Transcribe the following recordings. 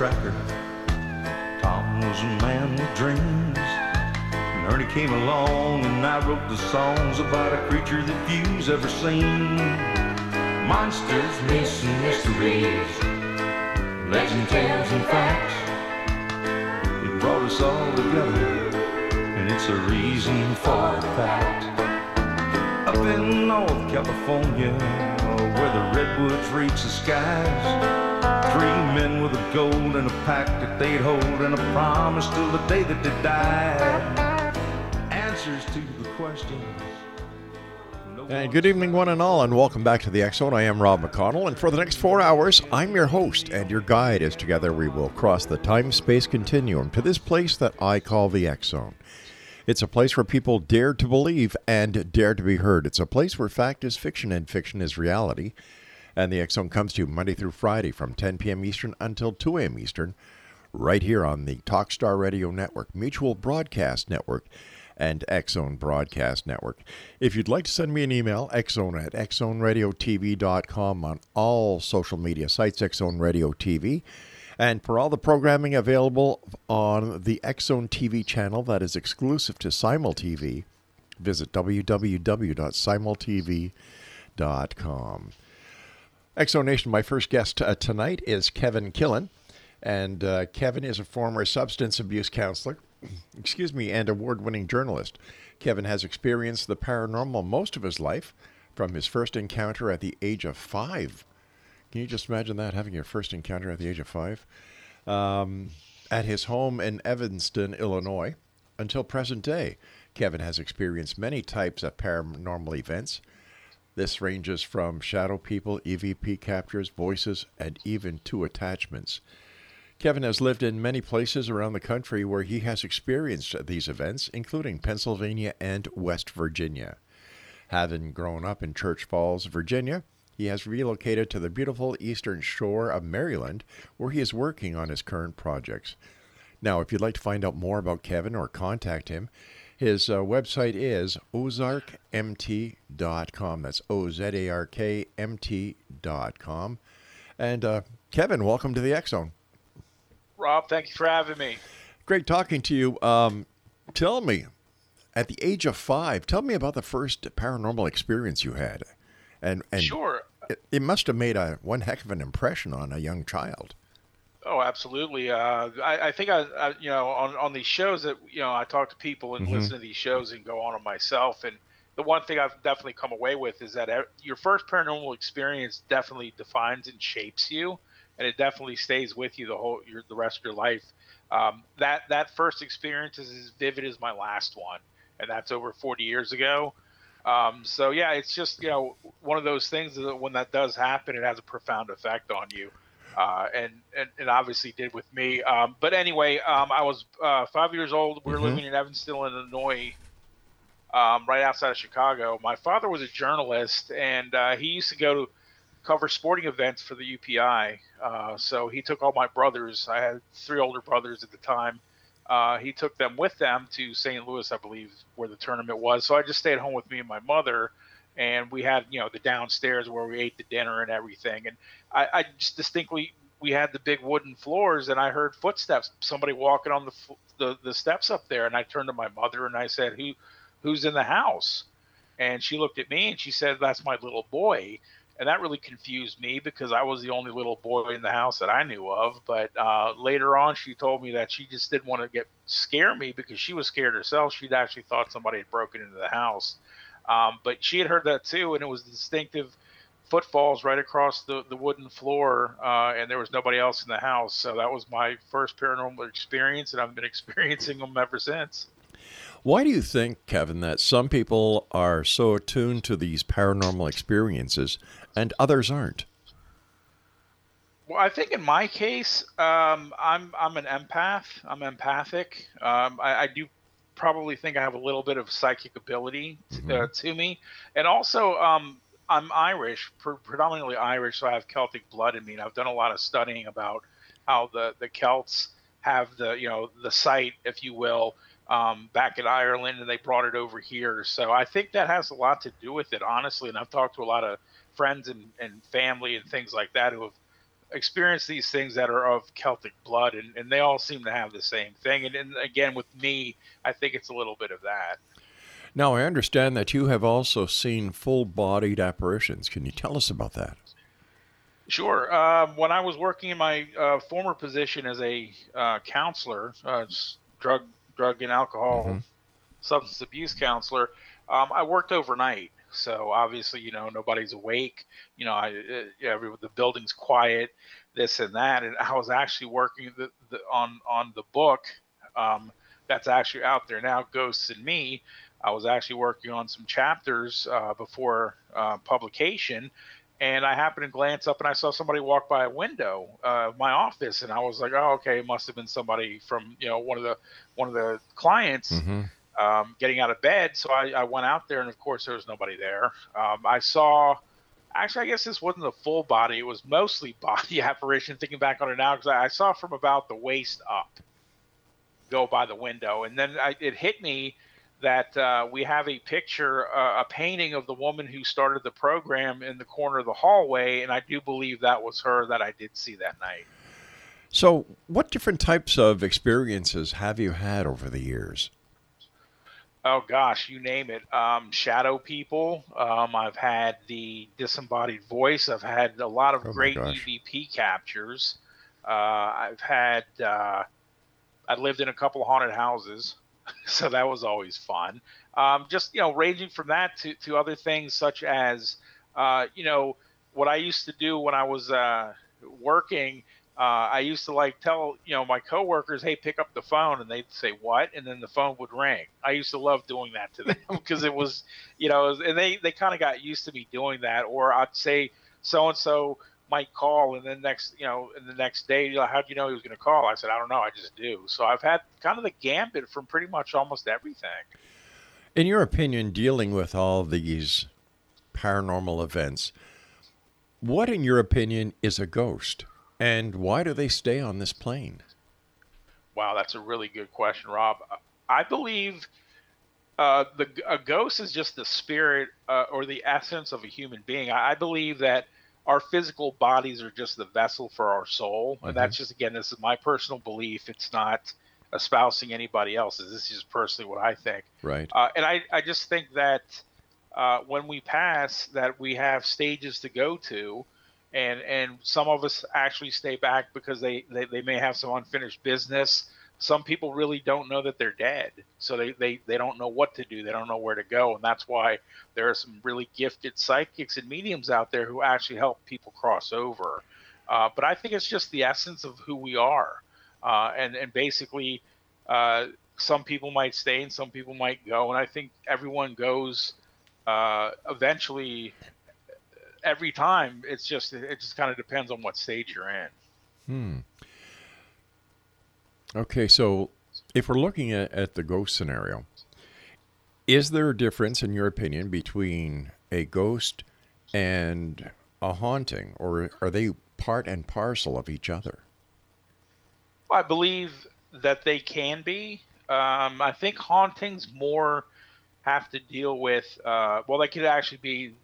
Tracker. Tom was a man with dreams. And Ernie came along and I wrote the songs about a creature that few's ever seen. Monsters, myths, and mysteries. Legend tales and facts. It brought us all together. And it's a reason for the fact. Up in North California, where the redwoods reach the skies. Three men with a gold and a pact that they'd hold and a promise till the day that they died. Answers to the questions. no And good evening, one and all, and welcome back to the Zone. I am Rob McConnell, and for the next four hours, I'm your host and your guide as together we will cross the time space continuum to this place that I call the X Zone. It's a place where people dare to believe and dare to be heard. It's a place where fact is fiction and fiction is reality. And the Zone comes to you Monday through Friday from 10 p.m. Eastern until 2 a.m. Eastern, right here on the Talkstar Radio Network, Mutual Broadcast Network, and Zone Broadcast Network. If you'd like to send me an email, xzone at xzoneradiotv.com on all social media sites, Xzone Radio TV. And for all the programming available on the Zone TV channel that is exclusive to Simul TV, visit www.simultv.com. Exonation, my first guest uh, tonight is Kevin Killen. And uh, Kevin is a former substance abuse counselor, excuse me, and award winning journalist. Kevin has experienced the paranormal most of his life from his first encounter at the age of five. Can you just imagine that, having your first encounter at the age of five? Um, at his home in Evanston, Illinois, until present day, Kevin has experienced many types of paranormal events. This ranges from shadow people, EVP captures, voices, and even two attachments. Kevin has lived in many places around the country where he has experienced these events, including Pennsylvania and West Virginia. Having grown up in Church Falls, Virginia, he has relocated to the beautiful eastern shore of Maryland, where he is working on his current projects. Now, if you'd like to find out more about Kevin or contact him, his uh, website is ozarkmt.com. That's O Z A R K M T.com. And uh, Kevin, welcome to the X Zone. Rob, thank you for having me. Great talking to you. Um, tell me, at the age of five, tell me about the first paranormal experience you had. And, and Sure. it, it must have made a one heck of an impression on a young child. Oh, absolutely. Uh, I, I think I, I, you know, on, on these shows that you know, I talk to people and listen to these shows and go on them myself. And the one thing I've definitely come away with is that your first paranormal experience definitely defines and shapes you, and it definitely stays with you the whole your, the rest of your life. Um, that that first experience is as vivid as my last one, and that's over 40 years ago. Um, so yeah, it's just you know one of those things that when that does happen, it has a profound effect on you, uh, and, and and obviously did with me. Um, but anyway, um, I was uh, five years old. We were living in Evanston, Illinois, um, right outside of Chicago. My father was a journalist, and uh, he used to go to cover sporting events for the UPI. Uh, so he took all my brothers. I had three older brothers at the time. Uh, he took them with them to St. Louis, I believe, where the tournament was. So I just stayed home with me and my mother, and we had, you know, the downstairs where we ate the dinner and everything. And I, I just distinctly, we had the big wooden floors, and I heard footsteps, somebody walking on the the, the steps up there. And I turned to my mother and I said, "Who, who's in the house?" And she looked at me and she said, "That's my little boy." and that really confused me because I was the only little boy in the house that I knew of. But uh, later on, she told me that she just didn't want to get scare me because she was scared herself. She'd actually thought somebody had broken into the house, um, but she had heard that too, and it was distinctive footfalls right across the, the wooden floor, uh, and there was nobody else in the house. So that was my first paranormal experience, and I've been experiencing them ever since. Why do you think, Kevin, that some people are so attuned to these paranormal experiences and others aren't? Well, I think in my case, um, I'm I'm an empath. I'm empathic. Um, I, I, do probably think I have a little bit of psychic ability to, mm-hmm. uh, to me, and also um, I'm Irish, pre- predominantly Irish, so I have Celtic blood in me. And I've done a lot of studying about how the the Celts have the you know the sight, if you will, um, back in Ireland, and they brought it over here. So I think that has a lot to do with it, honestly. And I've talked to a lot of friends and, and family and things like that who have experienced these things that are of Celtic blood, and, and they all seem to have the same thing. And, and again, with me, I think it's a little bit of that. Now, I understand that you have also seen full bodied apparitions. Can you tell us about that? Sure. Uh, when I was working in my uh, former position as a uh, counselor, uh, drug drug and alcohol mm-hmm. substance abuse counselor. Um, I worked overnight, so obviously, you know, nobody's awake. You know, I, uh, every, the building's quiet, this and that, and I was actually working the, the, on on the book um, that's actually out there now, Ghosts and Me. I was actually working on some chapters uh, before uh, publication, and I happened to glance up and I saw somebody walk by a window of my office, and I was like, "Oh, okay, it must have been somebody from you know one of the one of the clients mm-hmm. Um, getting out of bed." So I, I, went out there, and of course there was nobody there. Um, I saw, actually, I guess this wasn't a full body; it was mostly body apparition. Thinking back on it now, because I, I, saw from about the waist up go by the window, and then I, it hit me that uh, we have a picture, uh, a painting of the woman who started the program in the corner of the hallway, and I do believe that was her that I did see that night. So, what different types of experiences have you had over the years? Oh gosh, you name it. Um, shadow people. Um, I've had the disembodied voice. I've had a lot of oh great EVP captures. Uh, I've had. Uh, I lived in a couple of haunted houses. so that was always fun. Um, just you know, ranging from that to, to other things such as uh, you know what I used to do when I was uh, working. Uh, I used to like tell you know my coworkers, "Hey, pick up the phone," and they'd say, "What?" and then the phone would ring. I used to love doing that to them because it was, you know, and they they kind of got used to me doing that. Or I'd say, "So and so might call, and then next, you know, and the next day, you know, how do you know he was going to call? I said, I don't know, I just do. So I've had kind of the gambit from pretty much almost everything. In your opinion, dealing with all these paranormal events, what, in your opinion, is a ghost, and why do they stay on this plane? Wow, that's a really good question, Rob. I believe uh, the a ghost is just the spirit uh, or the essence of a human being. I, I believe that our physical bodies are just the vessel for our soul, and mm-hmm. that's just again, this is my personal belief. It's not espousing anybody else's. This is just personally what I think. Right. Uh, and I, I just think that uh, when we pass, that we have stages to go to, and and some of us actually stay back because they they, they may have some unfinished business. Some people really don't know that they're dead. So they, they they don't know what to do. They don't know where to go. And that's why there are some really gifted psychics and mediums out there who actually help people cross over. Uh, but i think it's just the essence of who we are. Uh, and and basically uh, some people might stay and some people might go. And i think everyone goes uh, eventually every time it's just it just kind of depends on what stage you're in hmm Okay, so if we're looking at, at the ghost scenario, is there a difference, in your opinion, between a ghost and a haunting, or are they part and parcel of each other? I believe that they can be. Um, I think hauntings more have to deal with, uh, well, they could actually be,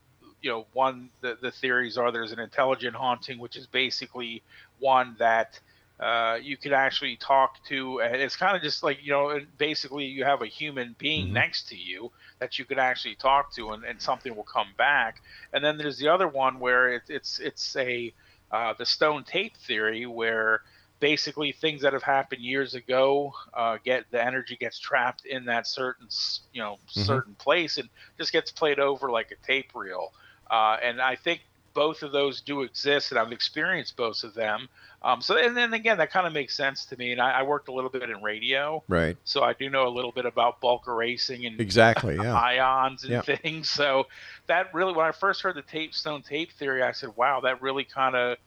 you know, one, the, the theories are there's an intelligent haunting, which is basically one that uh, you can actually talk to. And it's kind of just like you know, basically you have a human being mm-hmm. next to you that you can actually talk to, and, and something will come back. And then there's the other one where it, it's it's a uh, the stone tape theory where basically things that have happened years ago uh, get the energy gets trapped in that certain you know mm-hmm. certain place and just gets played over like a tape reel. Uh, and I think both of those do exist, and I've experienced both of them. Um, so, and then again, that kind of makes sense to me. And I, I, worked a little bit in radio, right? So I do know a little bit about bulk erasing and exactly yeah. ions and yeah. things. So that really, when I first heard the tape stone tape theory, I said, "Wow, that really kind of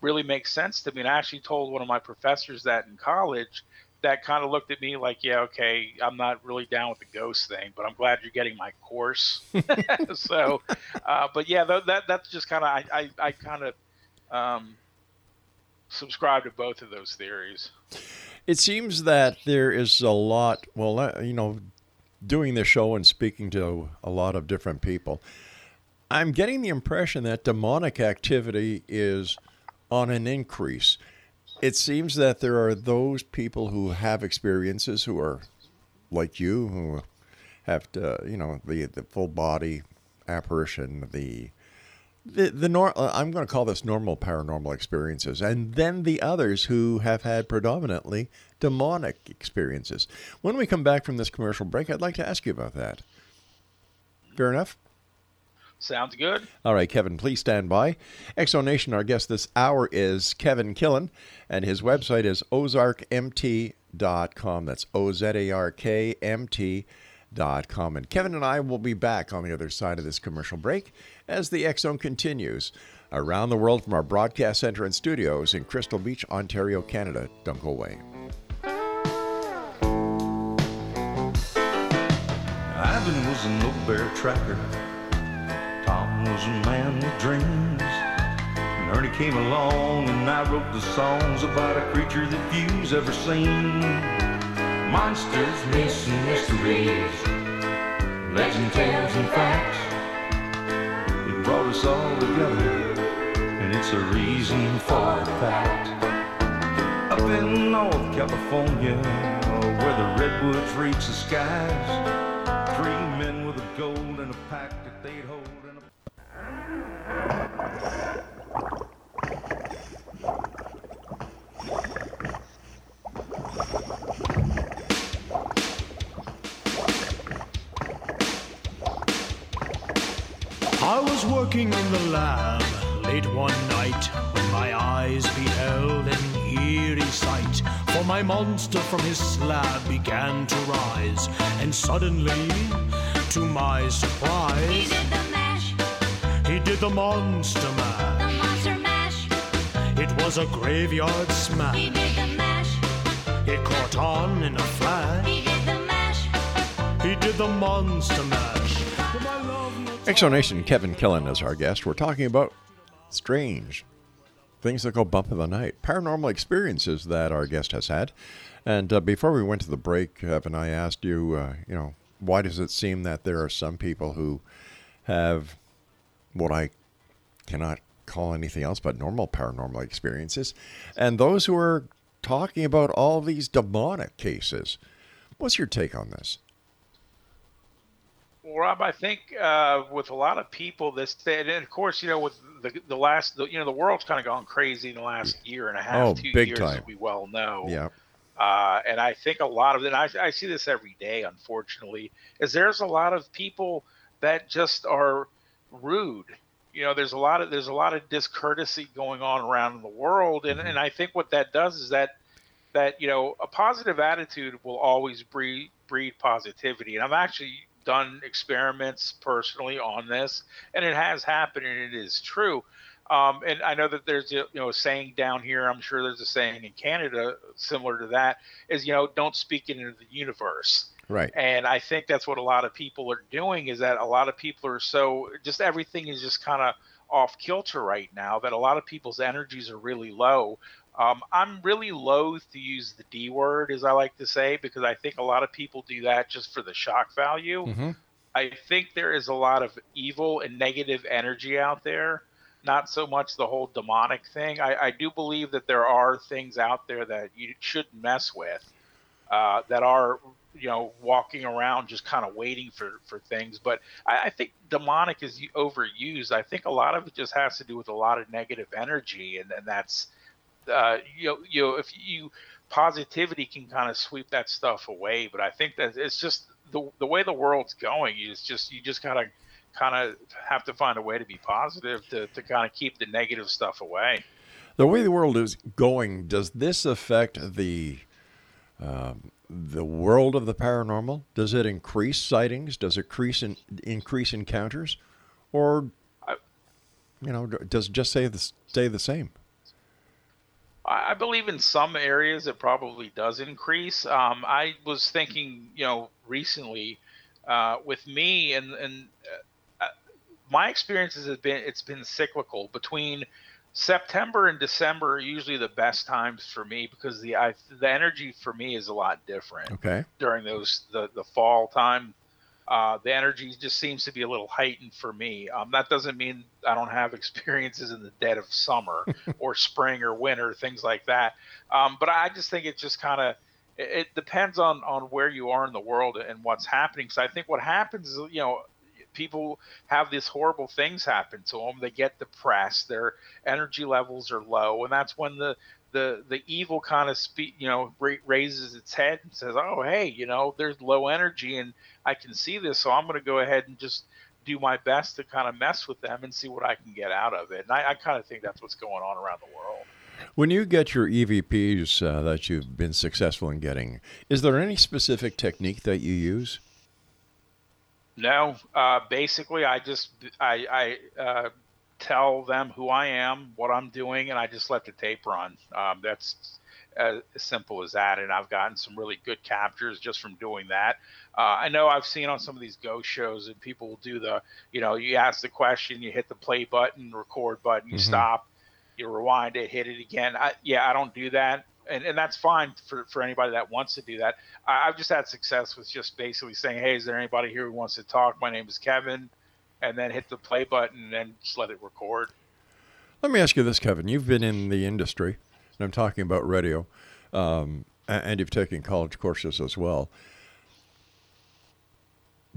really makes sense to me." And I actually told one of my professors that in college, that kind of looked at me like, yeah, okay, I'm not really down with the ghost thing, but I'm glad you're getting my course. so, uh, but yeah, that that's just kind of I I, I kind of um, subscribe to both of those theories. It seems that there is a lot. Well, uh, you know, doing this show and speaking to a lot of different people, I'm getting the impression that demonic activity is on an increase it seems that there are those people who have experiences who are like you who have to, you know, the the full body apparition, the the the nor- I'm going to call this normal paranormal experiences, and then the others who have had predominantly demonic experiences. When we come back from this commercial break, I'd like to ask you about that. Fair enough. Sounds good. All right, Kevin, please stand by. Exonation, our guest this hour is Kevin Killen, and his website is ozarkmt.com. That's O Z A R K M T.com. And Kevin and I will be back on the other side of this commercial break as the X Zone continues around the world from our broadcast center and studios in Crystal Beach, Ontario, Canada. Don't go away. Ivan was an old bear tracker Tom was a man with dreams. And Ernie came along and I wrote the songs about a creature that few's ever seen. Monsters, myths, and mysteries, legend tales and facts. It brought us all together, and it's a reason for the fact. Up in North California, where the redwoods reach the skies, three men with a gold and a pack that they'd hold. I was working in the lab late one night when my eyes beheld an eerie sight. For my monster from his slab began to rise, and suddenly, to my surprise, did the monster mash. The monster mash. It was a graveyard smash. He did the mash. It caught on in a flash. He did the mash. He did the monster mash. Exonation Kevin Killen is our guest. We're talking about strange things that go bump in the night, paranormal experiences that our guest has had. And uh, before we went to the break, Kevin, I asked you, uh, you know, why does it seem that there are some people who have what I cannot call anything else but normal paranormal experiences, and those who are talking about all these demonic cases? What's your take on this? Well, Rob, I think uh, with a lot of people, this and of course, you know, with the the last, the, you know, the world's kind of gone crazy in the last year and a half, oh, two big years, time. as we well know. Yeah. Uh, and I think a lot of it, I, I see this every day, unfortunately, is there's a lot of people that just are rude. You know, there's a lot of there's a lot of discourtesy going on around the world, and, mm-hmm. and I think what that does is that that you know a positive attitude will always breed breed positivity. And I've actually done experiments personally on this, and it has happened, and it is true. Um, and I know that there's a, you know a saying down here. I'm sure there's a saying in Canada similar to that. Is you know don't speak it into the universe. Right. And I think that's what a lot of people are doing. Is that a lot of people are so just everything is just kind of off kilter right now that a lot of people's energies are really low. Um, I'm really loath to use the D word, as I like to say, because I think a lot of people do that just for the shock value. Mm-hmm. I think there is a lot of evil and negative energy out there. not so much the whole demonic thing. I, I do believe that there are things out there that you shouldn't mess with, uh, that are you know walking around just kind of waiting for for things. But I, I think demonic is overused. I think a lot of it just has to do with a lot of negative energy, and, and that's uh, you know you know if you positivity can kind of sweep that stuff away. But I think that it's just the the way the world's going. It's just you just gotta kind of have to find a way to be positive to, to kind of keep the negative stuff away. The way the world is going, does this affect the um, the world of the paranormal? Does it increase sightings? Does it increase in, increase encounters, or you know, does it just stay the stay the same? I I believe in some areas it probably does increase. Um, I was thinking, you know, recently uh, with me and and uh, uh, my experiences have been it's been cyclical between September and December are usually the best times for me because the I, the energy for me is a lot different Okay. during those the the fall time. Uh, the energy just seems to be a little heightened for me. Um, that doesn't mean I don't have experiences in the dead of summer or spring or winter, things like that. Um, but I just think it just kind of it, it depends on on where you are in the world and what's happening. So I think what happens is you know people have these horrible things happen to them. They get depressed. Their energy levels are low, and that's when the the the evil kind of speak, you know, ra- raises its head and says, "Oh, hey, you know, there's low energy, and I can see this, so I'm going to go ahead and just do my best to kind of mess with them and see what I can get out of it." And I, I kind of think that's what's going on around the world. When you get your EVPs uh, that you've been successful in getting, is there any specific technique that you use? No, uh, basically, I just I, I uh, tell them who I am, what I'm doing, and I just let the tape run. Um, that's as, as simple as that. And I've gotten some really good captures just from doing that. Uh, I know I've seen on some of these ghost shows, and people will do the, you know, you ask the question, you hit the play button, record button, you stop, you rewind it, hit it again. I, yeah, I don't do that. And, and that's fine for, for anybody that wants to do that. I, I've just had success with just basically saying, hey, is there anybody here who wants to talk? My name is Kevin. And then hit the play button and just let it record. Let me ask you this, Kevin. You've been in the industry, and I'm talking about radio, um, and you've taken college courses as well.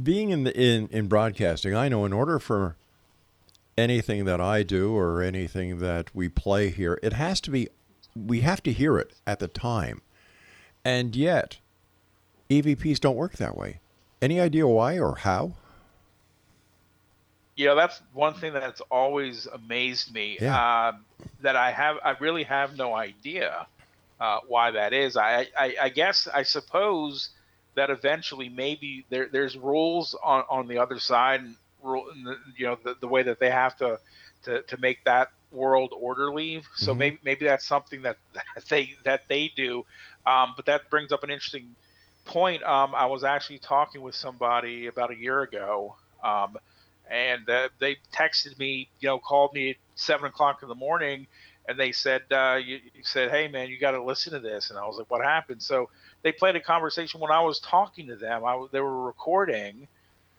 Being in the in, in broadcasting, I know in order for anything that I do or anything that we play here, it has to be we have to hear it at the time. And yet, EVPs don't work that way. Any idea why or how? you know that's one thing that's always amazed me Yeah. um, that i have i really have no idea uh, why that is I, I i guess i suppose that eventually maybe there there's rules on on the other side and rule you know the, the way that they have to to to make that world orderly. So maybe maybe that's something that, that they that they do. Um, but that brings up an interesting point. Um, i was actually talking with somebody about a year ago um, and uh, they texted me, you know, called me at seven o'clock in the morning, and they said, uh, you, you said, hey man, you got to listen to this, and I was like, what happened? So they played a conversation. When I was talking to them. I they were recording,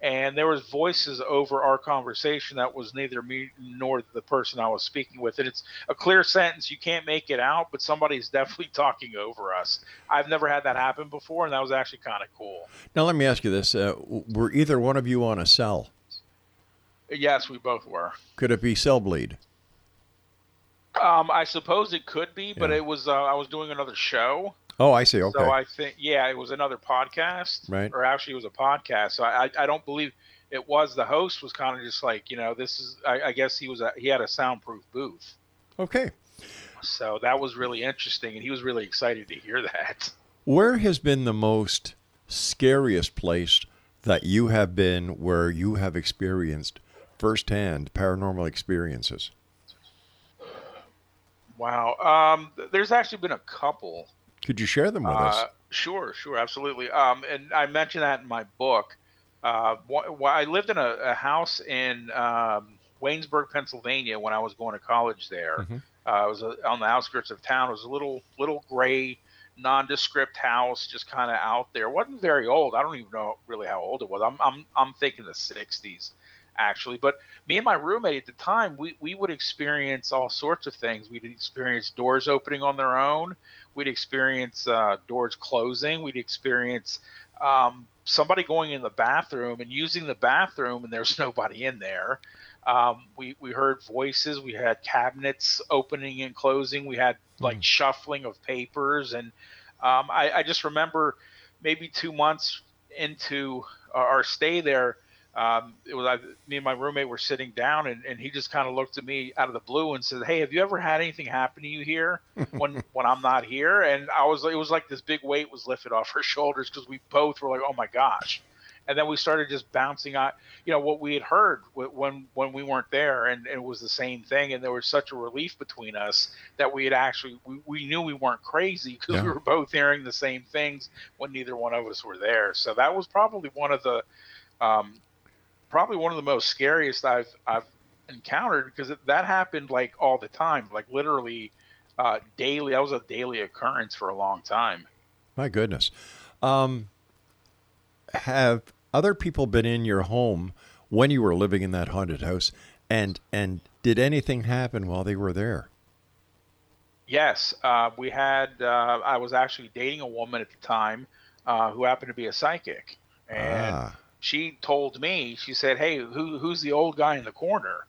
and there was voices over our conversation that was neither me nor the person I was speaking with, and it's a clear sentence. You can't make it out, but somebody's definitely talking over us. I've never had that happen before, and that was actually kind of cool. Now, let me ask you this: uh, Were either one of you on a cell? Yes, we both were. Could it be cell bleed? Um, I suppose it could be, but Yeah. it was uh, I was doing another show, Oh, I see. Okay. so I think yeah, it was another podcast, Right. Or actually, it was a podcast. So I I, I don't believe it was the host was kind of just like you know this is I, I guess he was a, he had a soundproof booth, okay. so that was really interesting, and he was really excited to hear that. Where has been the most scariest place that you have been where you have experienced firsthand paranormal experiences? Wow, um, there's actually been a couple. Could you share them with us? Uh, sure, sure, absolutely. Um, and I mentioned that in my book. Uh, wh- wh- I lived in a, a house in um, Waynesburg, Pennsylvania, when I was going to college there. Mhm. Uh, it was a, on the outskirts of town. It was a little little gray, nondescript house, just kind of out there. It wasn't very old. I don't even know really how old it was. I'm I'm I'm thinking the '60s. actually. But me and my roommate at the time, we, we would experience all sorts of things. We'd experience doors opening on their own. We'd experience uh, doors closing. We'd experience um, somebody going in the bathroom and using the bathroom, and there's nobody in there. Um, we we heard voices. We had cabinets opening and closing. We had like shuffling of papers, and um, I, I just remember maybe two months into our stay there. Um, it was I, me and my roommate were sitting down, and, and he just kind of looked at me out of the blue and said, "Hey, have you ever had anything happen to you here when when I'm not here?" And I was it was like this big weight was lifted off her shoulders because we both were like, "Oh my gosh." And then we started just bouncing on, you know, what we had heard when when we weren't there, and, and it was the same thing. And there was such a relief between us that we had actually we, we knew we weren't crazy because Yeah. we were both hearing the same things when neither one of us were there. So that was probably one of the um, probably one of the most scariest I've I've encountered because that happened like all the time, like literally uh, daily. That was a daily occurrence for a long time. My goodness. Um, have other people been in your home when you were living in that haunted house, and and did anything happen while they were there? Yes, uh, we had. Uh, I was actually dating a woman at the time uh, who happened to be a psychic, and Ah. She told me. She said, "Hey, who who's the old guy in the corner?"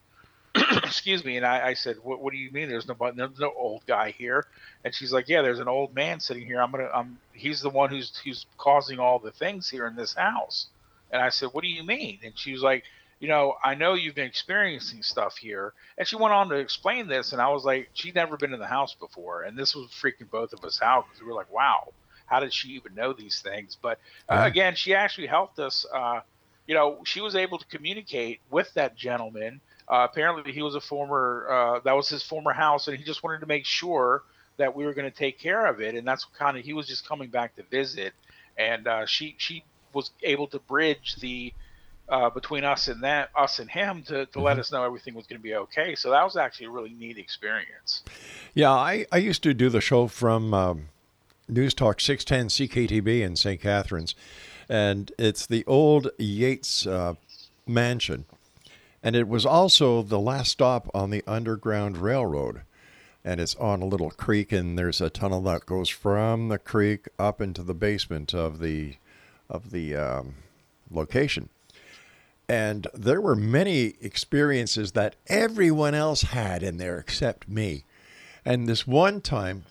Excuse me, and I, I said, what, "What do you mean? There's no there's no old guy here." And she's like, "Yeah, there's an old man sitting here. I'm gonna. I'm. He's the one who's who's causing all the things here in this house." And I said, "What do you mean?" And she was like, "You know, I know you've been experiencing stuff here." And she went on to explain this, and I was like, "She'd never been in the house before," and this was freaking both of us out because we were like, "Wow, how did she even know these things?" But uh, Yeah. again, she actually helped us. Uh, you know, she was able to communicate with that gentleman. Uh, apparently, he was a former. Uh, that was his former house, and he just wanted to make sure that we were going to take care of it. And that's kind of he was just coming back to visit, and uh, she she was able to bridge the uh, between us and that us and him to, to let us know everything was going to be okay. So that was actually a really neat experience. Yeah, I, I used to do the show from um, News Talk 610 CKTB in St. Catharines, and it's the old Yates uh, mansion. And it was also the last stop on the Underground Railroad. And it's on a little creek, and there's a tunnel that goes from the creek up into the basement of the of the um, location. And there were many experiences that everyone else had in there except me. And this one time,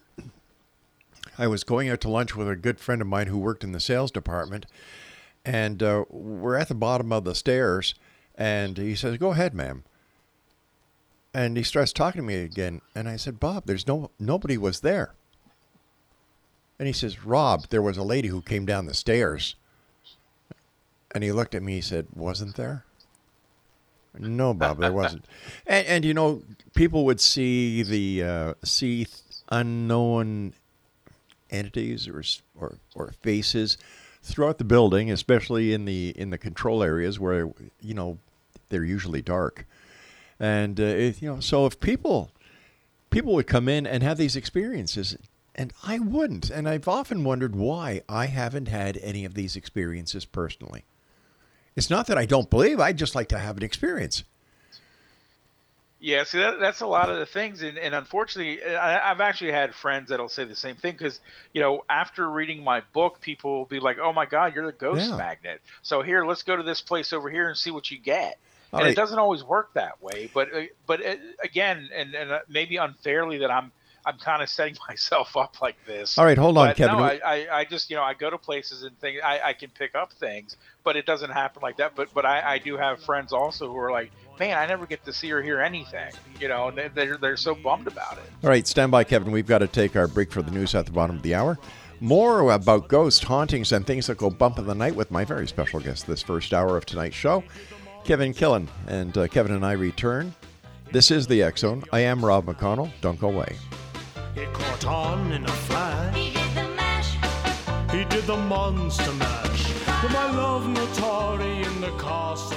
I was going out to lunch with a good friend of mine who worked in the sales department, and uh, we're at the bottom of the stairs, and he says, "Go ahead, ma'am." And he starts talking to me again, and I said, "Bob, there's no nobody was there." And he says, "Rob, there was a lady who came down the stairs." And he looked at me. He said, "Wasn't there?" No, Bob, there wasn't. and, and you know, people would see the uh, see unknown entities or, or or faces throughout the building, especially in the in the control areas where you know they're usually dark. And uh, it, you know, so if people people would come in and have these experiences, and I wouldn't, and I've often wondered why I haven't had any of these experiences personally. It's not that I don't believe; I'd just like to have an experience. Yeah, see, that, that's a lot of the things, and, and unfortunately, I, I've actually had friends that'll say the same thing because, you know, after reading my book, people will be like, "Oh my God, you're the ghost Yeah. magnet." So here, let's go to this place over here and see what you get. All and right. it doesn't always work that way, but uh, but uh, again, and and uh, maybe unfairly that I'm I'm kind of setting myself up like this. All right, hold on, But Kevin. No, I, I, I just you know I go to places and things I, I can pick up things, but it doesn't happen like that. But but I, I do have friends also who are like, man, I never get to see or hear anything, you know, and they- they're they're so bummed about it. All right, stand by, Kevin. We've got to take our break for the news at the bottom of the hour. More about ghosts, hauntings, and things that go bump in the night with my very special guest this first hour of tonight's show, Kevin Killen. And uh, Kevin and I return. This is the X Zone. I am Rob McConnell. Don't go away. It caught on in a flash. He did the mash. He did the monster mash. With my love Notori in the castle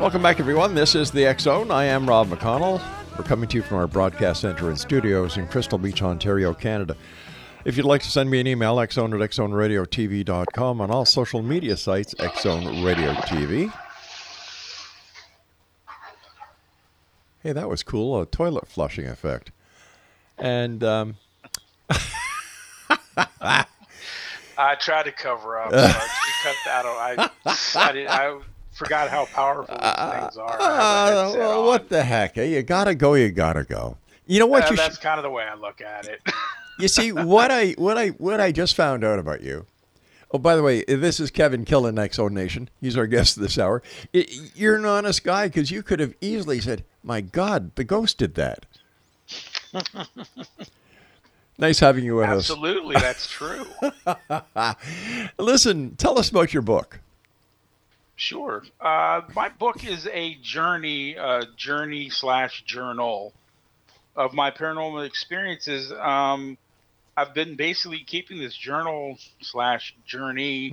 Welcome back, everyone. This is the X Zone. I am Rob McConnell. We're coming to you from our broadcast center and studios in Crystal Beach, Ontario, Canada. If you'd like to send me an email, xzone at xzoneradiotv.com, on all social media sites, Xzone Radio TV. Hey, that was cool. A toilet flushing effect. And um, I tried to cover up. You cut that. I, I, I forgot how powerful these things are. I have a uh, well, on. what the heck? eh? You gotta go. You gotta go. You know what? Uh, you that's should, kind of the way I look at it. You see what I what I what I just found out about you. Oh, by the way, this is Kevin Killen, Exo Nation. He's our guest this hour. You're an honest guy because you could have easily said, "My God, the ghost did that." nice having you with us. Absolutely, that's true. Listen, tell us about your book. Sure. Uh, my book is a journey, uh, journey slash journal of my paranormal experiences. Um, I've been basically keeping this journal slash journey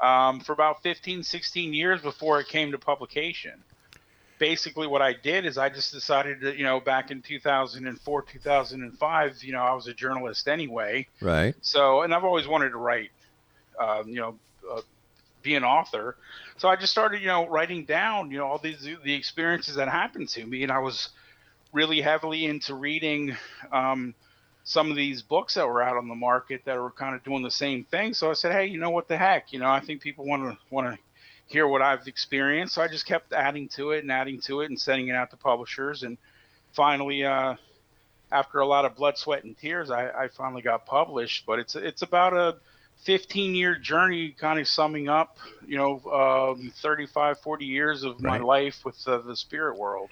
um, for about 15, 16 years before it came to publication. Basically, what I did is I just decided that, you know, back in 2004, 2005, you know, I was a journalist anyway. Right. So, and I've always wanted to write, um, you know, uh, be an author. So I just started, you know, writing down, you know, all these the experiences that happened to me, and I was really heavily into reading um, some of these books that were out on the market that were kind of doing the same thing. So I said, hey, you know what the heck, you know, I think people want to want to hear what I've experienced. So I just kept adding to it and adding to it and sending it out to publishers, and finally. Uh, after a lot of blood, sweat, and tears, I, I finally got published. But it's it's about a 15 year journey, kind of summing up, you know, um, 35, 40 years of my life with uh, the spirit world,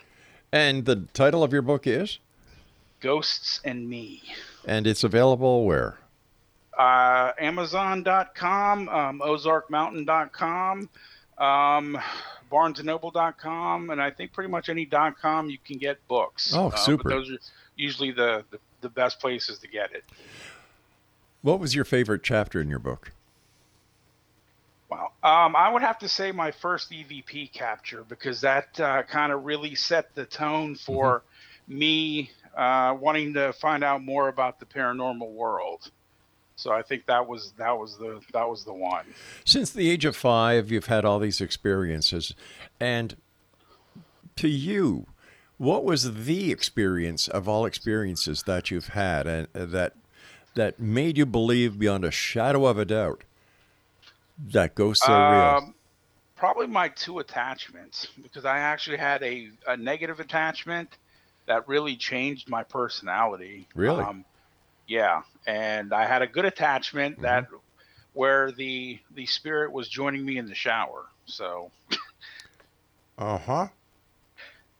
And the title of your book is, ghosts and me. and it's available where? Uh, Amazon.com, um, OzarkMountain.com, um, BarnesandNoble.com, and I think pretty much any dot .com you can get books. Oh, Uh, but super. those are usually the, the the best places to get it. What was your favorite chapter in your book? Wow. Um, I would have to say my first EVP capture because that uh, kind of really set the tone for me uh, wanting to find out more about the paranormal world. So I think that was that was the that was the one. Since the age of five, you've had all these experiences. And to you, what was the experience of all experiences that you've had and uh, that that made you believe beyond a shadow of a doubt that ghosts are real? Um, probably my two attachments because I actually had a, a negative attachment that really changed my personality. Really? Um, yeah, and I had a good attachment that Mm-hmm. where the the spirit was joining me in the shower. So Uh huh.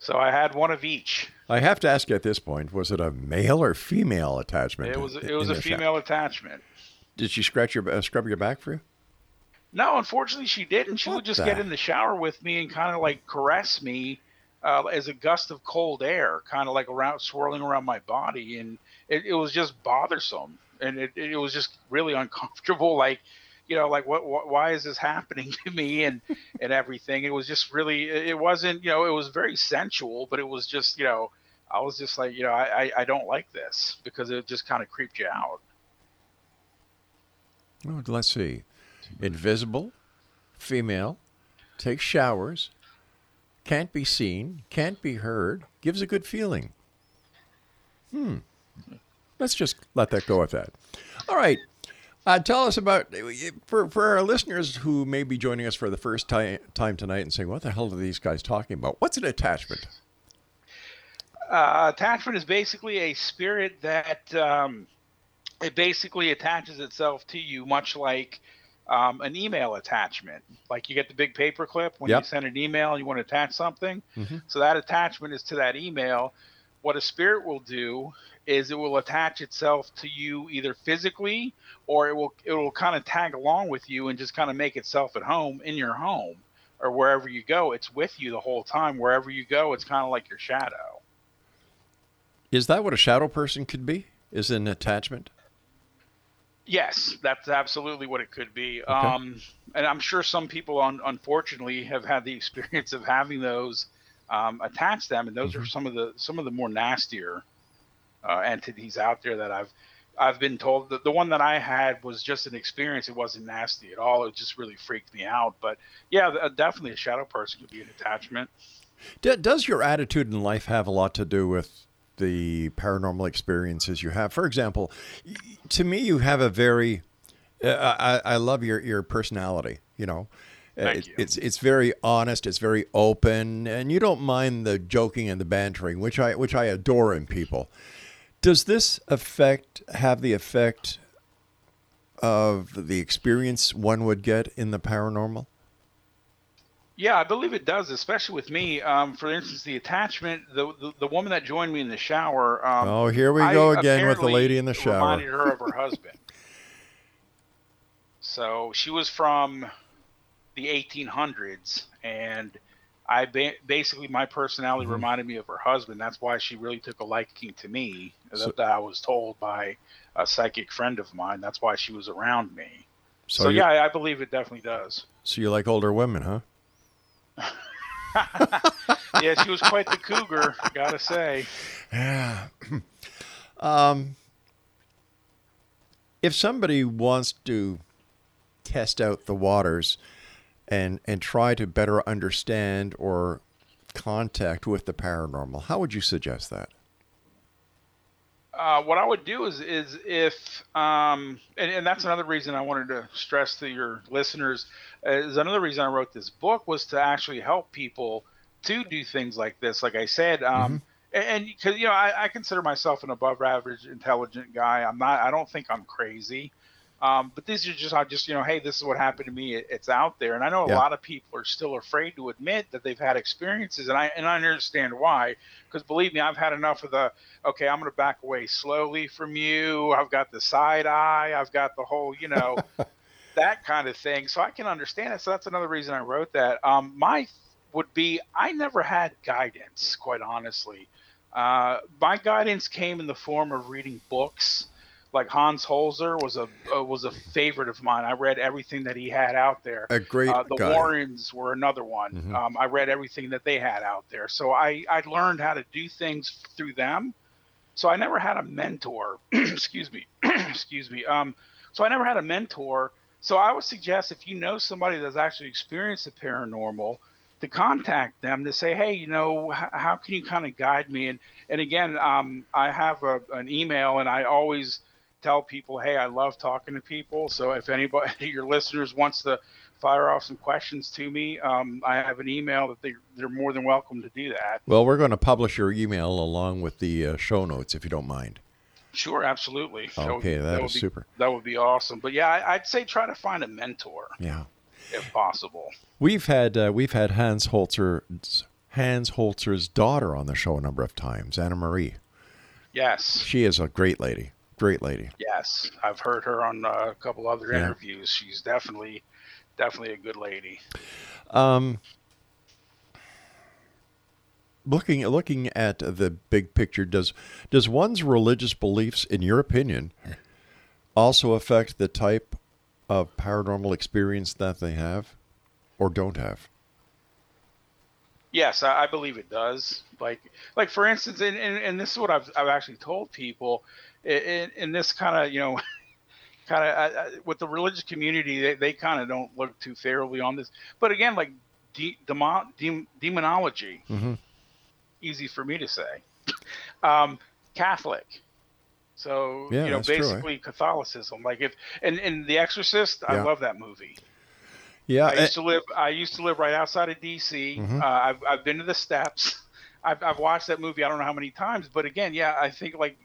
So I had one of each. I have to ask you at this point: was it a male or female attachment? It was in- it was a female attachment. Did she scratch your uh, scrub your back for you? No, unfortunately, she didn't. She What would just the- get in the shower with me and kind of like caress me uh, as a gust of cold air, kind of like around swirling around my body, and it, it was just bothersome, and it, it was just really uncomfortable. Like, you know, like what, what why is this happening to me and and everything? It was just really, it wasn't, you know, it was very sensual, but it was just, you know, I was just like, you know, I I, don't like this because it just kind of creeped you out. Let's see. Invisible, female, takes showers, can't be seen, can't be heard, gives a good feeling. Hmm. Let's just let that go with that. All right. Uh, tell us about for for our listeners who may be joining us for the first time time tonight and saying, "What the hell are these guys talking about? What's an attachment?" uh, attachment is basically a spirit that um, it basically attaches itself to you, much like um, an email attachment. Like you get the big paper clip when Yep. you send an email and you want to attach something. Mhm. So that attachment is to that email. What a spirit will do is it will attach itself to you either physically or it will it will kind of tag along with you and just kind of make itself at home in your home or wherever you go. It's with you the whole time. Wherever you go, it's kind of like your shadow. Is that what a shadow person could be? Is an attachment? Yes, that's absolutely what it could be. Um, and I'm sure some people, un- unfortunately, have had the experience of having those um, attach them, and those are some of the some of the more nastier uh, entities out there that I've I've been told that the one that I had was just an experience. It wasn't nasty at all. It just really freaked me out. But yeah, definitely a shadow person could be an attachment. Does your attitude in life have a lot to do with the paranormal experiences you have? For example, to me, you have a very uh, I, I love your your personality. You know, Uh, Thank it- you. it's it's very honest. It's very open, and you don't mind the joking and the bantering, which I which I adore in people. Does this effect have the effect of the experience one would get in the paranormal? Yeah, I believe it does, especially with me. Um, for instance, the attachment, the, the the woman that joined me in the shower. Um, Oh, here we I go again with the lady in the shower. Reminded her of her husband. So she was from the 1800s, and I ba- basically my personality Mm-hmm. reminded me of her husband. That's why she really took a liking to me. So- that, I was told by a psychic friend of mine. That's why she was around me. So, So, yeah, I I believe it definitely does. so you like older women, huh? Yeah, she was quite the cougar, gotta say. Yeah. um, if somebody wants to test out the waters and and try to better understand or contact with the paranormal, how would you suggest that? Uh, what I would do is is if um, and, and that's another reason I wanted to stress to your listeners is another reason I wrote this book was to actually help people to do things like this. Like I said, um, and because you know I, I consider myself an above average intelligent guy. I'm not. I don't think I'm crazy. Um, but these are just, I just, you know, hey, this is what happened to me. It, it's out there, and I know a Yeah. lot of people are still afraid to admit that they've had experiences, and I and I understand why. Because believe me, I've had enough of the, okay, I'm going to back away slowly from you. I've got the side eye. I've got the whole, you know, that kind of thing. So I can understand it. So that's another reason I wrote that. Um, my would be I never had guidance, quite honestly. Uh, my guidance came in the form of reading books. Like Hans Holzer was a uh, was a favorite of mine. I read everything that he had out there. A great Uh, the guy. Warrens were another one. Mhm. Um, I read everything that they had out there, so I I learned how to do things through them. So I never had a mentor. excuse me. excuse me. Um, so I never had a mentor. So I would suggest if you know somebody that's actually experienced the paranormal, to contact them to say, hey, you know, h- how can you kind of guide me? And and again, um, I have a, an email, and I always tell people, hey, I love talking to people. So if anybody, your listeners, wants to fire off some questions to me, um, I have an email that they they're more than welcome to do that. Well, we're going to publish your email along with the uh, show notes if you don't mind. Sure, absolutely. That would Okay, be- that would be- super. That would be awesome. But yeah, I, I'd say try to find a mentor Yeah. if possible. We've had uh, we've had Hans Holzer Hans Holzer's daughter on the show a number of times, Anna Marie. Yes, She is a great lady. Great lady. yes, I've heard her on uh, a couple other Yeah. interviews. She's definitely, definitely a good lady. Um, looking looking at the big picture, does does one's religious beliefs, in your opinion, also affect the type of paranormal experience that they have or don't have? Yes, I, I believe it does. Like, like for instance, and, and, and this is what I've, I've actually told people in, in this kind of, you know, kind of with the religious community, they, they kind of don't look too favorably on this. But again, like de- demon, dem- demonology, Mm-hmm. easy for me to say. Um, Catholic. So, Yeah, you know, that's true, eh? basically Catholicism. Like if, and, and The Exorcist, I love that movie. Yeah, I eh, used to live. I used to live right outside of DC. Mhm. Uh, I've I've been to the steps. I've I've watched that movie. I don't know how many times, but again, yeah, I think like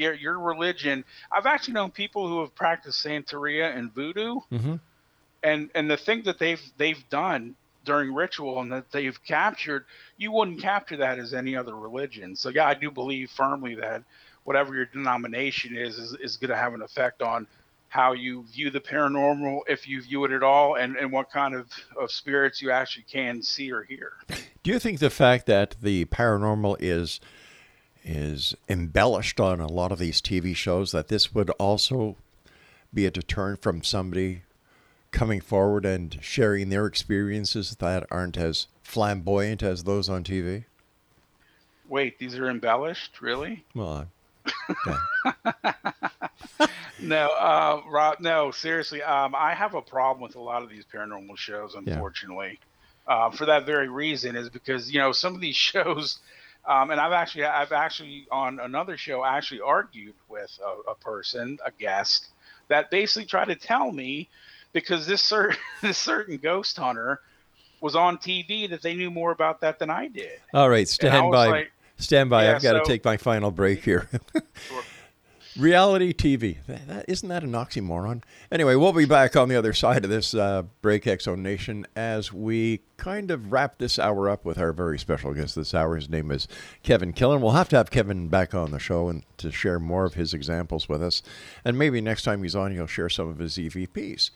your your religion. I've actually known people who have practiced Santeria and Voodoo, mhm. and and the thing that they've they've done during ritual and that they've captured, you wouldn't capture that as any other religion. So yeah, I do believe firmly that whatever your denomination is is, is going to have an effect on how you view the paranormal, if you view it at all, and, and what kind of, of spirits you actually can see or hear. Do you think the fact that the paranormal is is embellished on a lot of these TV shows that this would also be a deterrent from somebody coming forward and sharing their experiences that aren't as flamboyant as those on TV? Wait, these are embellished, really? Well, okay. No, uh, Rob. No, seriously. Um, I have a problem with a lot of these paranormal shows, Yeah. unfortunately. Uh, for that very reason, is because you know some of these shows, um, and I've actually, I've actually on another show actually argued with a, a person, a guest, that basically tried to tell me because this certain this certain ghost hunter was on TV that they knew more about that than I did. All right, stand by. like- stand by. Yeah, I've got to take my final break here. Reality TV. That, that, isn't that an oxymoron? Anyway, we'll be back on the other side of this uh, break, Exo Nation, as we kind of wrap this hour up with our very special guest this hour. His name is Kevin Killen. We'll have to have Kevin back on the show and to share more of his examples with us. And maybe next time he's on, he'll share some of his EVPs.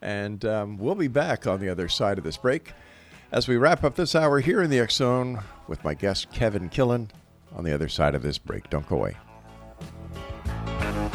And um, we'll be back on the other side of this break as we wrap up this hour here in the Zone with my guest, Kevin Killen, on the other side of this break. Don't go away.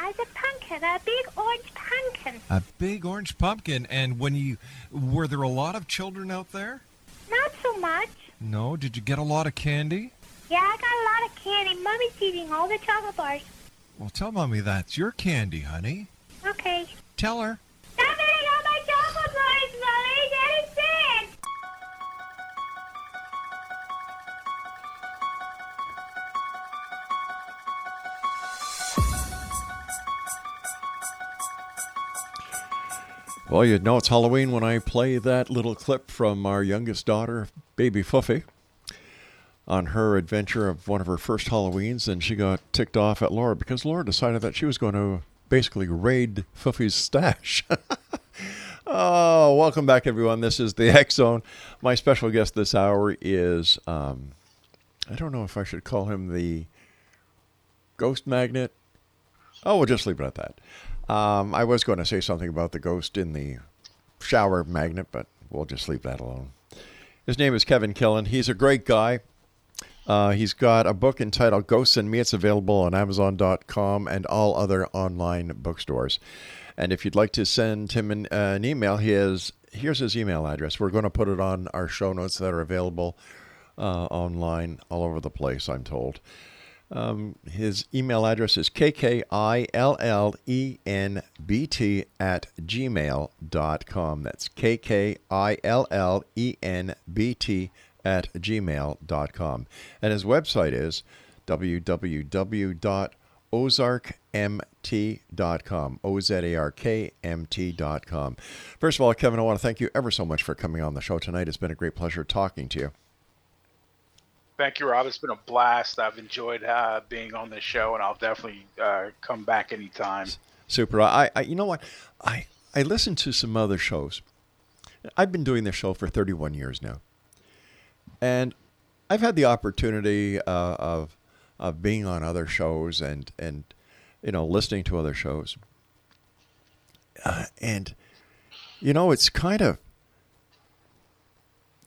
I was a pumpkin, a big orange pumpkin. a big orange pumpkin. And when you were there a lot of children out there? Not so much. No. Did you get a lot of candy? Yeah, I got a lot of candy. Mommy's eating all the chocolate bars. Well, tell mommy that's your candy, honey. Okay. Tell her. Well, you know it's Halloween when I play that little clip from our youngest daughter, baby Fuffy, on her adventure of one of her first Halloweens, and she got ticked off at Laura because Laura decided that she was going to basically raid Fuffy's stash. oh, welcome back, everyone. This is the X Zone. My special guest this hour is, um, I don't know if I should call him the ghost magnet. Oh, we'll just leave it at that. Um, I was going to say something about the ghost in the shower magnet, but we'll just leave that alone. His name is Kevin Killen. He's a great guy. Uh, he's got a book entitled Ghosts and Me. It's available on Amazon.com and all other online bookstores. And if you'd like to send him an, uh, an email, he has, here's his email address. We're going to put it on our show notes that are available uh, online all over the place, I'm told. Um, his email address is kkillenbt at gmail.com. That's kkillenbt at gmail.com. And his website is www.ozarkmt.com. O-Z-A-R-K-M-T.com. First of all, Kevin, I want to thank you ever so much for coming on the show tonight. It's been a great pleasure talking to you. Thank you, Rob. It's been a blast. I've enjoyed uh, being on this show, and I'll definitely uh, come back anytime. Super. I, I, you know what? I, I listened to some other shows. I've been doing this show for 31 years now, and I've had the opportunity uh, of, of being on other shows and and you know listening to other shows, uh, and you know it's kind of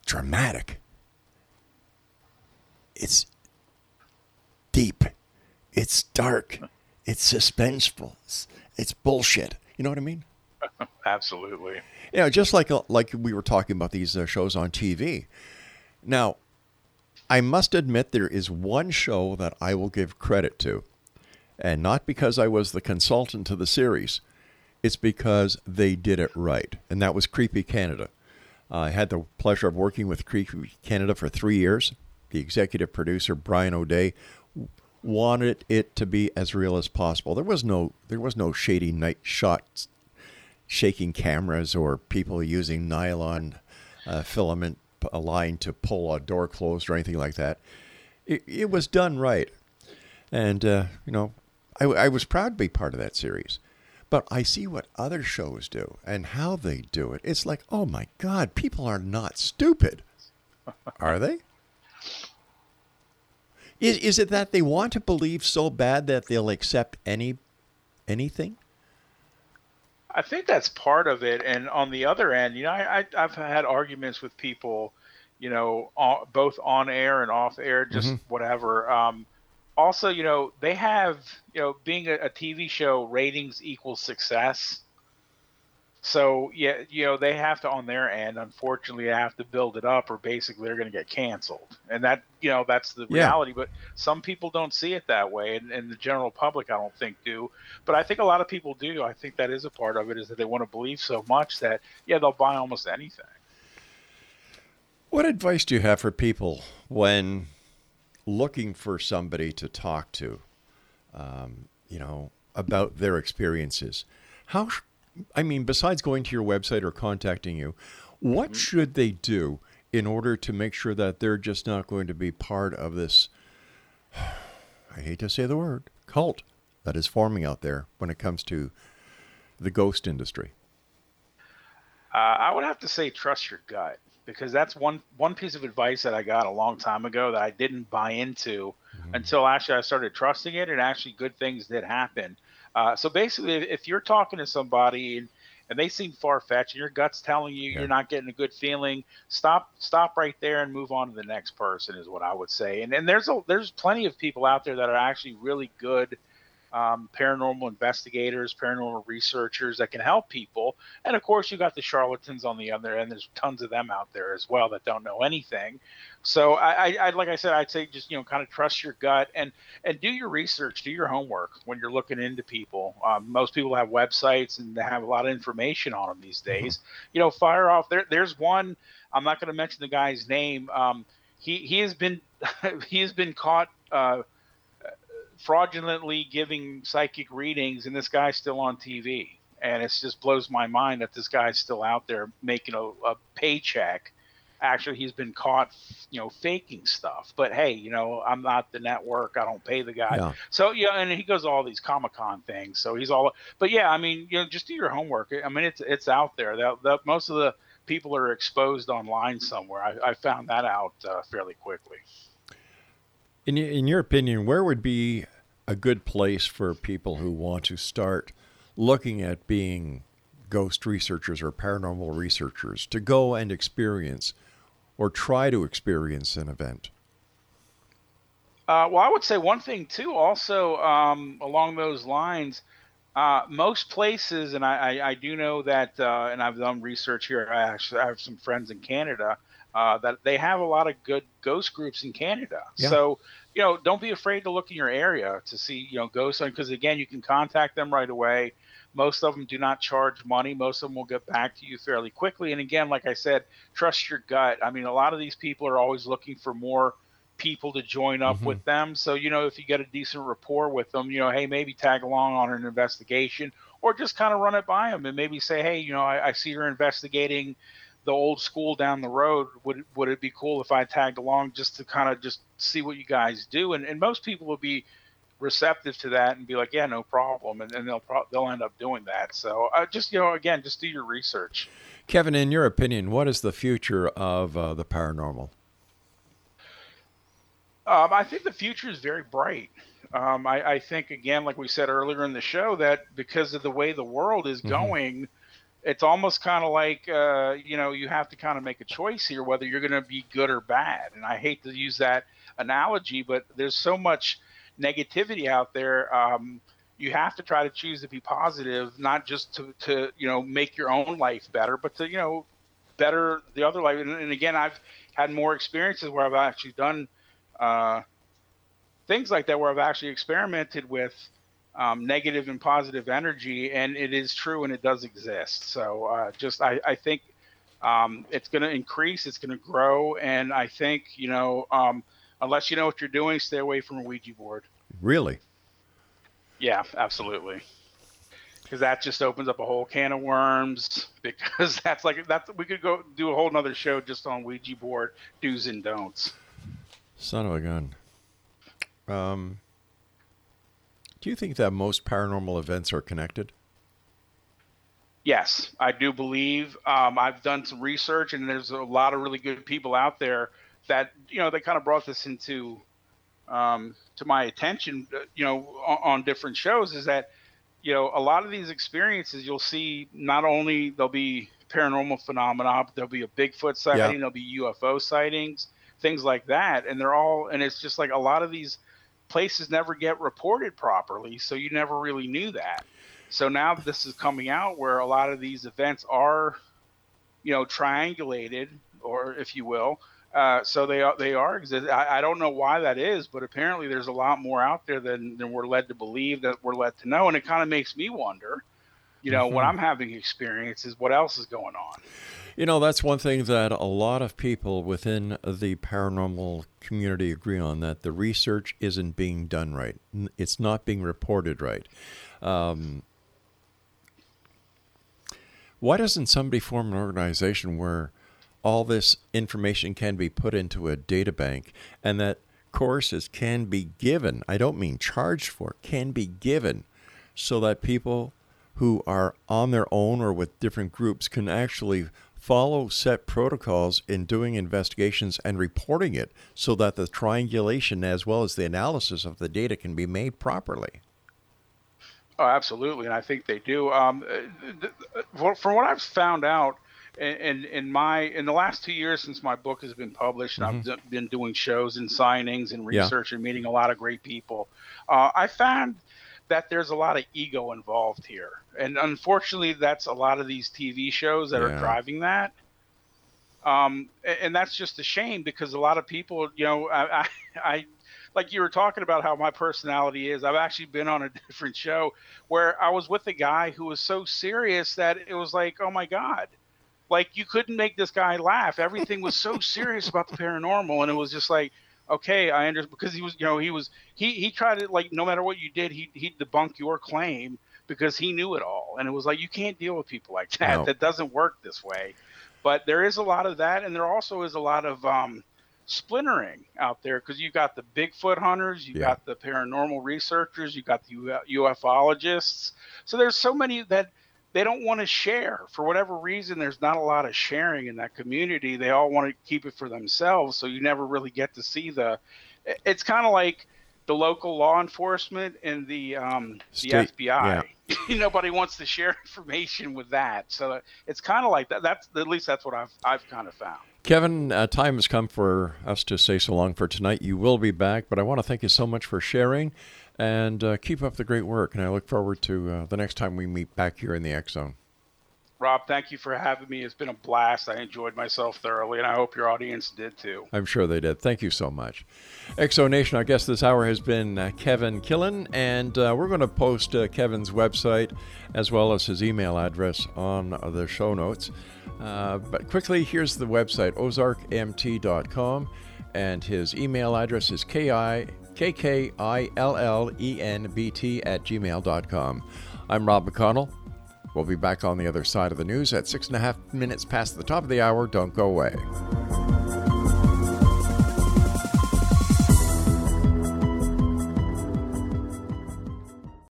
dramatic. It's deep. It's dark. It's suspenseful. It's, it's bullshit. You know what I mean? Absolutely. You know, just like like we were talking about these uh, shows on TV. Now, I must admit there is one show that I will give credit to, and not because I was the consultant to the series. It's because they did it right, and that was Creepy Canada. I had the pleasure of working with Creepy Canada for three years. The executive producer Brian O'Day wanted it to be as real as possible. There was no there was no shady night shots, shaking cameras, or people using nylon uh, filament line to pull a door closed or anything like that. It, it was done right, and uh, you know, I, I was proud to be part of that series. But I see what other shows do and how they do it. It's like, oh my God, people are not stupid. Are they? Is, is it that they want to believe so bad that they'll accept any anything? I think that's part of it. And on the other end, you know, I, I, have had arguments with people, you know, on, both on air and off air, just Mhm. whatever. Um, also, you know, they have, you know, being a, a TV show, ratings equals success. So yeah, you know, they have to on their end, unfortunately, have to build it up, or basically they're going to get canceled. And that, you know, that's the Yeah. reality. But some people don't see it that way, and, and the general public, I don't think, do. But I think a lot of people do. I think that is a part of it, is that they want to believe so much that yeah, they'll buy almost anything. What advice do you have for people when looking for somebody to talk to, um, you know, about their experiences? How, I mean, besides going to your website or contacting you, what should they do in order to make sure that they're just not going to be part of this, I hate to say the word, cult that is forming out there when it comes to the ghost industry? Uh, I would have to say trust your gut because that's one one piece of advice that I got a long time ago that I didn't buy into until actually I started trusting it, and actually good things did happen. Uh, so basically, if- you're talking to somebody and, and they seem far fetched, and your gut's telling you Yeah. you're not getting a good feeling, stop stop right there and move on to the next person is what I would say. And and there's a there's plenty of people out there that are actually really good um, paranormal investigators, paranormal researchers that can help people. And of course, you got the charlatans on the other end. There's tons of them out there as well that don't know anything. So I, I, like I said, I'd say just you know kind of trust your gut and and do your research, do your homework when you're looking into people. Um, most people have websites and they have a lot of information on them these days. You know, fire off there. There's one. I'm not going to mention the guy's name. Um, he he has been he has been caught. Uh, fraudulently giving psychic readings and this guy's still on TV. And it just blows my mind that this guy's still out there making a, a paycheck. Actually, he's been caught, you know, faking stuff. But hey, you know, I'm not the network. I don't pay the guy. Yeah. So yeah, and he goes to all these Comic Con things. So he's all. But yeah, I mean, you know, just do your homework. I mean, it's it's out there. That, that most of the people are exposed online somewhere. I, I found that out uh, fairly quickly. In, in your opinion, where would be a good place for people who want to start looking at being ghost researchers or paranormal researchers to go and experience or try to experience an event? Uh, well, I would say one thing too. Also, um, along those lines, uh, most places, and I, I, I do know that, uh, and I've done research here. I actually I have some friends in Canada uh, that they have a lot of good ghost groups in Canada. Yeah. So, you know, don't be afraid to look in your area to see, you know, ghosts, because again, you can contact them right away. Most of them do not charge money. Most of them will get back to you fairly quickly. And again, like I said, trust your gut. I mean, a lot of these people are always looking for more people to join up Mhm. with them. So, you know, if you get a decent rapport with them, you know, hey, maybe tag along on an investigation or just kind of run it by them and maybe say, hey, you know, I, I see you're investigating the old school down the road. Would would it be cool if I tagged along just to kind of just see what you guys do? And and most people would be receptive to that and be like, yeah, no problem, and, and they'll pro- they'll end up doing that. So uh, just you know, again, just do your research. Kevin, in your opinion, what is the future of uh, the paranormal? Um, I think the future is very bright. Um, I, I think again, like we said earlier in the show, that because of the way the world is Mhm. going, it's almost kind of like uh, you know you have to kind of make a choice here whether you're going to be good or bad. And I hate to use that analogy, but there's so much negativity out there. Um, you have to try to choose to be positive, not just to, to you know make your own life better, but to you know better the other life. And, and again, I've had more experiences where I've actually done uh, things like that, where I've actually experimented with um, negative and positive energy, and it is true and it does exist. So uh, just I, I think um, it's going to increase, it's going to grow, and I think you know um, unless you know what you're doing, stay away from a Ouija board. Really? Yeah, absolutely. Because that just opens up a whole can of worms. Because that's like that's we could go do a whole nother show just on Ouija board do's and don'ts. Son of a gun. Um, do you think that most paranormal events are connected? Yes, I do believe. Um, I've done some research, and there's a lot of really good people out there that you know they kind of brought this into um, to my attention. uh, You know, on, on different shows, is that you know a lot of these experiences you'll see not only there'll be paranormal phenomena, but there'll be a Bigfoot sighting, there'll be UFO sightings, things like that, and they're all and it's just like a lot of these places never get reported properly, so you never really knew that. So now this is coming out where a lot of these events are, you know, triangulated, or if you will. Uh, so they are they are exist. I, I don't know why that is, but apparently there's a lot more out there than, than we're led to believe that we're led to know, and it kind of makes me wonder, you know, when Mhm. I'm having experiences, what else is going on? You know, that's one thing that a lot of people within the paranormal community agree on that the research isn't being done right. It's not being reported right. Um, why doesn't somebody form an organization where all this information can be put into a data bank and that courses can be given? I don't mean charged for, can be given so that people who are on their own or with different groups can actually follow set protocols in doing investigations and reporting it so that the triangulation as well as the analysis of the data can be made properly. Oh, absolutely, and I think they do. Um, uh, th- th- from what I've found out, in, in in my in the last two years since my book has been published, and I've Mhm. d- been doing shows and signings and Yeah. research and meeting a lot of great people, uh, I found that there's a lot of ego involved here, and unfortunately, that's a lot of these TV shows that Yeah. are driving that. Um, and that's just a shame because a lot of people, you know, I, I, I like you were talking about how my personality is. I've actually been on a different show where I was with a guy who was so serious that it was like, oh my god, like you couldn't make this guy laugh. Everything was so serious about the paranormal, and it was just like, okay, I understand because he was, you know, he was he he tried to like no matter what you did, he he'd debunk your claim because he knew it all, and it was like you can't deal with people like that. No. That doesn't work this way. But there is a lot of that, and there also is a lot of um, splintering out there because you've got the Bigfoot hunters, you Yeah. got the paranormal researchers, you've got the ufologists. So there's so many that they don't want to share for whatever reason. There's not a lot of sharing in that community. They all want to keep it for themselves, so you never really get to see the. It's kind of like the local law enforcement and the um, the State- FBI. Nobody wants to share information with that, so it's kind of like that. That's at least that's what I've I've kind of found. Kevin, uh, time has come for us to say so long for tonight. You will be back, but I want to thank you so much for sharing and uh, keep up the great work. And I look forward to uh, the next time we meet back here in the X Zone. Rob, thank you for having me. It's been a blast. I enjoyed myself thoroughly, and I hope your audience did too. I'm sure they did. Thank you so much. Exo Nation, our guest this hour has been uh, Kevin Killen, and uh, we're going to post uh, Kevin's website as well as his email address on the show notes. Uh, but quickly, here's the website ozarkmt.com, and his email address is ki kkillenbt at gmail.com. I'm Rob McConnell. We'll be back on the other side of the news at six and a half minutes past the top of the hour. Don't go away.